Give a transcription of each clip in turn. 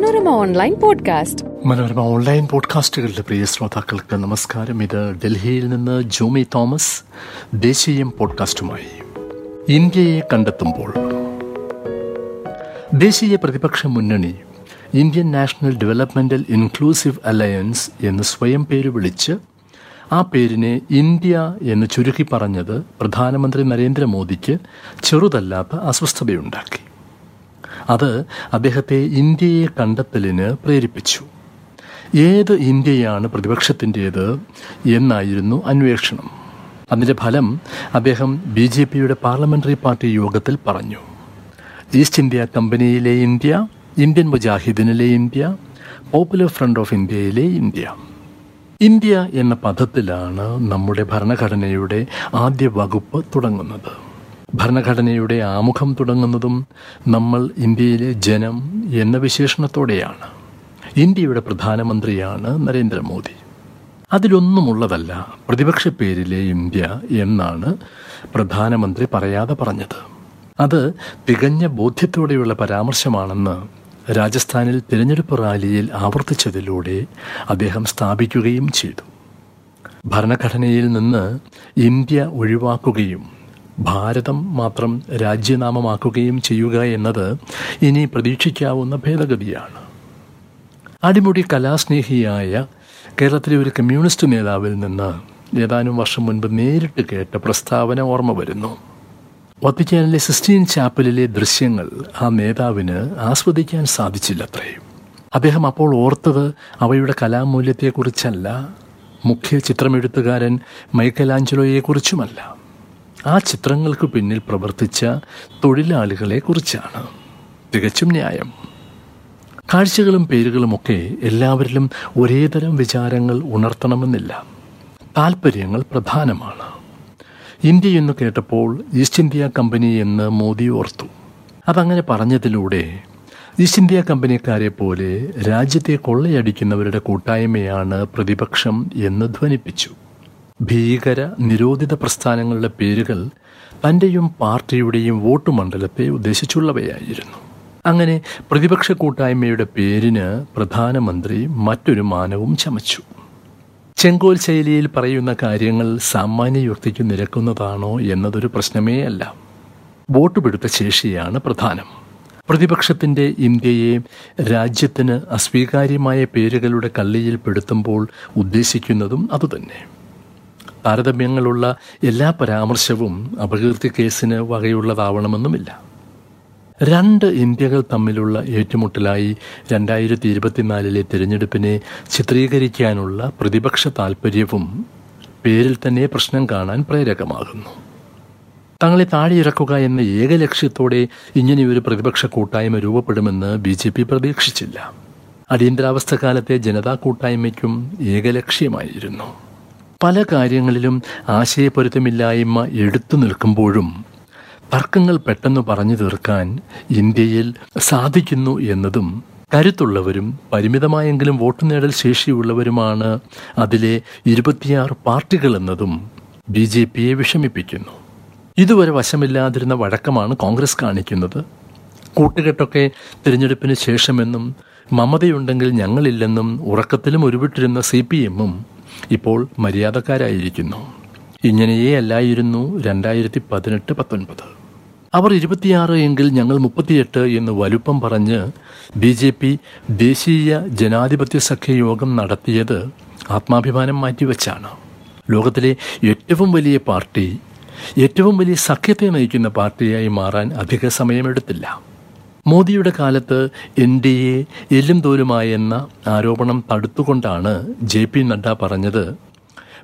Manorama online podcast. Manorama online പോഡ്കാസ്റ്റുകളുടെ പ്രിയ ശ്രോതാക്കൾക്ക് നമസ്കാരം. ഇത് ഡൽഹിയിൽ നിന്ന് ജോമി തോമസ് ദേശീയം പോഡ്കാസ്റ്റുമായി. ഇന്ത്യയെ കണ്ടെത്തുമ്പോൾ. ദേശീയ പ്രതിപക്ഷ മുന്നണി Indian National Developmental Inclusive Alliance എന്ന് സ്വയം പേര് വിളിച്ച് ആ പേരിനെ ഇന്ത്യ എന്ന് ചുരുക്കി പറഞ്ഞത് പ്രധാനമന്ത്രി നരേന്ദ്രമോദിക്ക് ചെറുതല്ലാത്ത അസ്വസ്ഥതയുണ്ടാക്കി. അത് അദ്ദേഹത്തെ ഇന്ത്യയെ കണ്ടെത്തലിന് പ്രേരിപ്പിച്ചു. ഏത് ഇന്ത്യയാണ് പ്രതിപക്ഷത്തിന്റേത് എന്നായിരുന്നു അന്വേഷണം. അതിന്റെ ഫലം അദ്ദേഹം ബി ജെ പിയുടെ പാർലമെന്ററി പാർട്ടി യോഗത്തിൽ പറഞ്ഞു. ഈസ്റ്റ് ഇന്ത്യ കമ്പനിയിലെ ഇന്ത്യ ഇന്ത്യൻ മുജാഹിദിനിലെ ഇന്ത്യ പോപ്പുലർ ഫ്രണ്ട് ഓഫ് ഇന്ത്യയിലെ ഇന്ത്യ. ഇന്ത്യ എന്ന പദത്തിലാണ് നമ്മുടെ ഭരണഘടനയുടെ ആദ്യ വകുപ്പ് തുടങ്ങുന്നത്. ഭരണഘടനയുടെ ആമുഖം തുടങ്ങുന്നതും നമ്മൾ ഇന്ത്യയിലെ ജനം എന്ന വിശേഷണത്തോടെയാണ്. ഇന്ത്യയുടെ പ്രധാനമന്ത്രിയാണ് നരേന്ദ്രമോദി. അതിലൊന്നുമുള്ളതല്ല പ്രതിപക്ഷ പേരിലെ ഇന്ത്യ എന്നാണ് പ്രധാനമന്ത്രി പറയാതെ പറഞ്ഞത്. അത് തികഞ്ഞ ബോധ്യത്തോടെയുള്ള പരാമർശമാണെന്ന് രാജസ്ഥാനിൽ തിരഞ്ഞെടുപ്പ് റാലിയിൽ ആവർത്തിച്ചതിലൂടെ അദ്ദേഹം സ്ഥാപിക്കുകയും ചെയ്തു. ഭരണഘടനയിൽ നിന്ന് ഇന്ത്യ ഒഴിവാക്കുകയും ഭാരതം മാത്രം രാജ്യനാമമാക്കുകയും ചെയ്യുക എന്നത് ഇനി പ്രതീക്ഷിക്കാവുന്ന ഭേദഗതിയാണ്. അടിമുടി കലാസ്നേഹിയായ കേരളത്തിലെ ഒരു കമ്മ്യൂണിസ്റ്റ് നേതാവിൽ നിന്ന് ഏതാനും വർഷം മുൻപ് നേരിട്ട് കേട്ട പ്രസ്താവന ഓർമ്മ വരുന്നു. വത്തിക്കാനിലെ സിസ്റ്റീൻ ചാപ്പലിലെ ദൃശ്യങ്ങൾ ആ നേതാവിന് ആസ്വദിക്കാൻ സാധിച്ചില്ലത്രേ. അദ്ദേഹം അപ്പോൾ ഓർത്തത് അവയുടെ കലാമൂല്യത്തെക്കുറിച്ചല്ല മുഖ്യ ചിത്രമെഴുത്തുകാരൻ മൈക്കലാഞ്ചലോയെക്കുറിച്ചുമല്ല. ആ ചിത്രങ്ങൾക്ക് പിന്നിൽ പ്രവർത്തിച്ച തൊഴിലാളികളെ കുറിച്ചാണ്. തികച്ചും ന്യായം. കാഴ്ചകളും പേരുകളുമൊക്കെ എല്ലാവരിലും ഒരേതരം വിചാരങ്ങൾ ഉണർത്തണമെന്നില്ല. താൽപ്പര്യങ്ങൾ പ്രധാനമാണ്. ഇന്ത്യ എന്ന് കേട്ടപ്പോൾ ഈസ്റ്റ് ഇന്ത്യ കമ്പനി എന്ന് മോദി ഓർത്തു. അതങ്ങനെ പറഞ്ഞതിലൂടെ ഈസ്റ്റ് ഇന്ത്യ കമ്പനിക്കാരെ പോലെ രാജ്യത്തെ കൊള്ളയടിക്കുന്നവരുടെ കൂട്ടായ്മയാണ് പ്രതിപക്ഷം എന്ന് ധ്വനിപ്പിച്ചു. ഭീകര നിരോധിത പ്രസ്ഥാനങ്ങളുടെ പേരുകൾ തന്റെയും പാർട്ടിയുടെയും വോട്ട് മണ്ഡലത്തെ ഉദ്ദേശിച്ചുള്ളവയായിരുന്നു. അങ്ങനെ പ്രതിപക്ഷ കൂട്ടായ്മയുടെ പേരിന് പ്രധാനമന്ത്രി മറ്റൊരു മാനവും ചമച്ചു. ചെങ്കോൽ ശൈലിയിൽ പറയുന്ന കാര്യങ്ങൾ സാമാന്യ യുക്തിക്ക് നിരക്കുന്നതാണോ എന്നതൊരു പ്രശ്നമേ അല്ല വോട്ട് പിടുത്ത ശേഷിയാണ് പ്രധാനം. പ്രതിപക്ഷത്തിന്റെ ഇന്ത്യയെ രാജ്യത്തിന് അസ്വീകാര്യമായ പേരുകളുടെ കള്ളിയിൽ പെടുത്തുമ്പോൾ ഉദ്ദേശിക്കുന്നതും അതുതന്നെ. താരതമ്യങ്ങളുള്ള എല്ലാ പരാമർശവും അപകീർത്തി കേസിന് വകയുള്ളതാവണമെന്നുമില്ല. രണ്ട് ഇന്ത്യകൾ തമ്മിലുള്ള ഏറ്റുമുട്ടലായി രണ്ടായിരത്തി ഇരുപത്തിനാലിലെ തിരഞ്ഞെടുപ്പിനെ ചിത്രീകരിക്കാനുള്ള പ്രതിപക്ഷ താൽപ്പര്യവും പേരിൽ തന്നെ പ്രശ്നം കാണാൻ പ്രേരകമാകുന്നു. തങ്ങളെ താഴെയിറക്കുക എന്ന ഏക ലക്ഷ്യത്തോടെ ഇങ്ങനെയൊരു പ്രതിപക്ഷ കൂട്ടായ്മ രൂപപ്പെടുമെന്ന് ബി ജെ പി പ്രതീക്ഷിച്ചില്ല. അടിയന്തരാവസ്ഥ കാലത്തെ ജനതാ കൂട്ടായ്മയ്ക്കും ഏകലക്ഷ്യമായിരുന്നു പല കാര്യങ്ങളിലും ആശയപ്പൊരുത്തമില്ലായ്മ എടുത്തു നിൽക്കുമ്പോഴും തർക്കങ്ങൾ പെട്ടെന്ന് പറഞ്ഞു തീർക്കാൻ ഇന്ത്യയിൽ സാധിക്കുന്നു എന്നതും കരുത്തുള്ളവരും പരിമിതമായെങ്കിലും വോട്ട് നേടൽ ശേഷിയുള്ളവരുമാണ് അതിലെ ഇരുപത്തിയാറ് പാർട്ടികൾ എന്നതും ബി ജെ പിയെ വിഷമിപ്പിക്കുന്നു. ഇതുവരെ വശമില്ലാതിരുന്ന വഴക്കമാണ് കോൺഗ്രസ് കാണിക്കുന്നത്. കൂട്ടുകെട്ടൊക്കെ തിരഞ്ഞെടുപ്പിന് ശേഷമെന്നും മമതയുണ്ടെങ്കിൽ ഞങ്ങളില്ലെന്നും ഉറക്കത്തിലും ഉരുവിട്ടിരുന്ന സി പി എമ്മും ഇപ്പോൾ മര്യാദക്കാരായിരിക്കുന്നു. ഇങ്ങനെയേ അല്ലായിരുന്നു രണ്ടായിരത്തി പതിനെട്ട് പത്തൊൻപത്. അവർ ഇരുപത്തിയാറ് എങ്കിൽ ഞങ്ങൾ മുപ്പത്തിയെട്ട് എന്ന് വലുപ്പം പറഞ്ഞ് ബി ജെ പി ദേശീയ ജനാധിപത്യ സഖ്യയോഗം നടത്തിയത് ആത്മാഭിമാനം മാറ്റിവെച്ചാണ്. ലോകത്തിലെ ഏറ്റവും വലിയ പാർട്ടി ഏറ്റവും വലിയ സഖ്യത്തെ നയിക്കുന്ന പാർട്ടിയായി മാറാൻ അധിക സമയമെടുത്തില്ല. മോദിയുടെ കാലത്ത് എൻ ഡി എ എല്ലും തോലുമായെന്ന ആരോപണം തടുത്തുകൊണ്ടാണ് ജെ പി നഡ്ഡ പറഞ്ഞത്.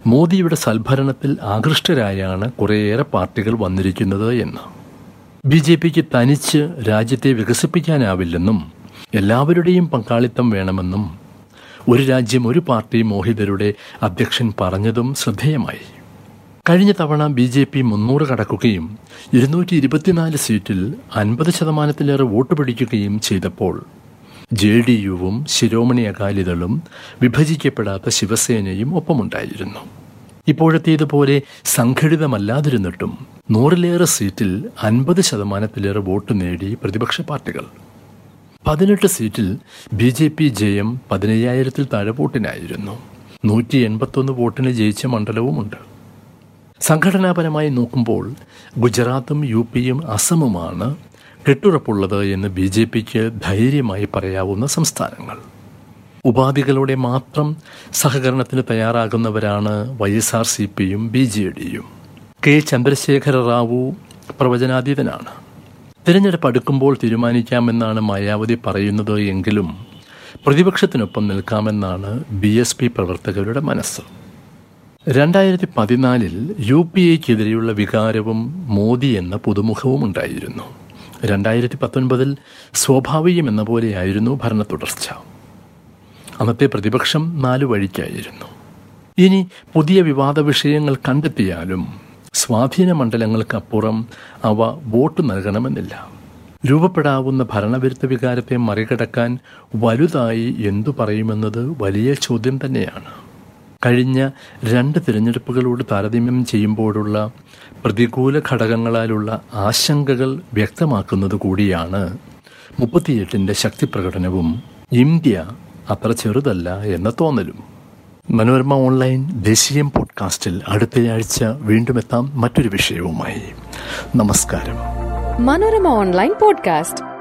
മോദിയുടെ സൽഭരണത്തിൽ ആകൃഷ്ടരായാണ് കുറേയേറെ പാർട്ടികൾ വന്നിരിക്കുന്നത് എന്ന്. ബി ജെ പിക്ക് തനിച്ച് രാജ്യത്തെ വികസിപ്പിക്കാനാവില്ലെന്നും എല്ലാവരുടെയും പങ്കാളിത്തം വേണമെന്നും ഒരു രാജ്യം ഒരു പാർട്ടി മോഹിതരുടെ അധ്യക്ഷൻ പറഞ്ഞതും ശ്രദ്ധേയമായി. കഴിഞ്ഞ തവണ ബി ജെ പി മുന്നൂറ് കടക്കുകയും ഇരുന്നൂറ്റി ഇരുപത്തിനാല് സീറ്റിൽ അൻപത് ശതമാനത്തിലേറെ വോട്ട് പിടിക്കുകയും ചെയ്തപ്പോൾ ജെ ഡി യുവും ശിരോമണി അകാലിദളും വിഭജിക്കപ്പെടാത്ത ശിവസേനയും ഒപ്പമുണ്ടായിരുന്നു. ഇപ്പോഴത്തേതുപോലെ സംഘടിതമല്ലാതിരുന്നിട്ടും നൂറിലേറെ സീറ്റിൽ അൻപത് ശതമാനത്തിലേറെ വോട്ട് നേടി പ്രതിപക്ഷ പാർട്ടികൾ. പതിനെട്ട് സീറ്റിൽ ബി ജെ പി ജയം പതിനയ്യായിരത്തിൽ താഴെ വോട്ടിനായിരുന്നു. നൂറ്റി എൺപത്തൊന്ന് വോട്ടിന് ജയിച്ച മണ്ഡലവുമുണ്ട്. സംഘടനാപരമായി നോക്കുമ്പോൾ ഗുജറാത്തും യു പിയും അസമുമാണ് കെട്ടുറപ്പുള്ളത് എന്ന് ബി ജെ പിക്ക് ധൈര്യമായി പറയാവുന്ന സംസ്ഥാനങ്ങൾ. ഉപാധികളോടെ മാത്രം സഹകരണത്തിന് തയ്യാറാകുന്നവരാണ് വൈ എസ് ആർ സി പിയും ബി ജെ ഡിയും. കെ ചന്ദ്രശേഖര റാവു പ്രവചനാതീതനാണ്. തിരഞ്ഞെടുപ്പ് അടുക്കുമ്പോൾ തീരുമാനിക്കാമെന്നാണ് മായാവതി പറയുന്നത് എങ്കിലും പ്രതിപക്ഷത്തിനൊപ്പം നിൽക്കാമെന്നാണ് ബി എസ് പി പ്രവർത്തകരുടെ മനസ്സ്. രണ്ടായിരത്തി പതിനാലിൽ യു പി എക്കെതിരെയുള്ള വികാരവും മോദി എന്ന പുതുമുഖവും ഉണ്ടായിരുന്നു. രണ്ടായിരത്തി പത്തൊൻപതിൽ സ്വാഭാവികം എന്ന പോലെയായിരുന്നു ഭരണ തുടർച്ച അന്നത്തെ പ്രതിപക്ഷം നാലു വഴിക്കായിരുന്നു. ഇനി പുതിയ വിവാദ വിഷയങ്ങൾ കണ്ടെത്തിയാലും സ്വാധീന മണ്ഡലങ്ങൾക്കപ്പുറം അവ വോട്ട് നൽകണമെന്നില്ല. രൂപപ്പെടാവുന്ന ഭരണവിരുദ്ധ വികാരത്തെ മറികടക്കാൻ വലുതായി എന്തു പറയുമെന്നത് വലിയ ചോദ്യം തന്നെയാണ്. കഴിഞ്ഞ രണ്ട് തിരഞ്ഞെടുപ്പുകളോട് താരതമ്യം ചെയ്യുമ്പോഴുള്ള പ്രതികൂല ഘടകങ്ങളാലുള്ള ആശങ്കകൾ വ്യക്തമാക്കുന്നത് കൂടിയാണ്. മുപ്പത്തിയെട്ടിന്റെ ശക്തി പ്രകടനവും ഇന്ത്യ അത്ര ചെറുതല്ല എന്ന തോന്നലും. മനോരമ ഓൺലൈൻ ദേശീയം പോഡ്കാസ്റ്റിൽ അടുത്തയാഴ്ച വീണ്ടും എത്താം മറ്റൊരു വിഷയവുമായി. നമസ്കാരം. Manorama online podcast.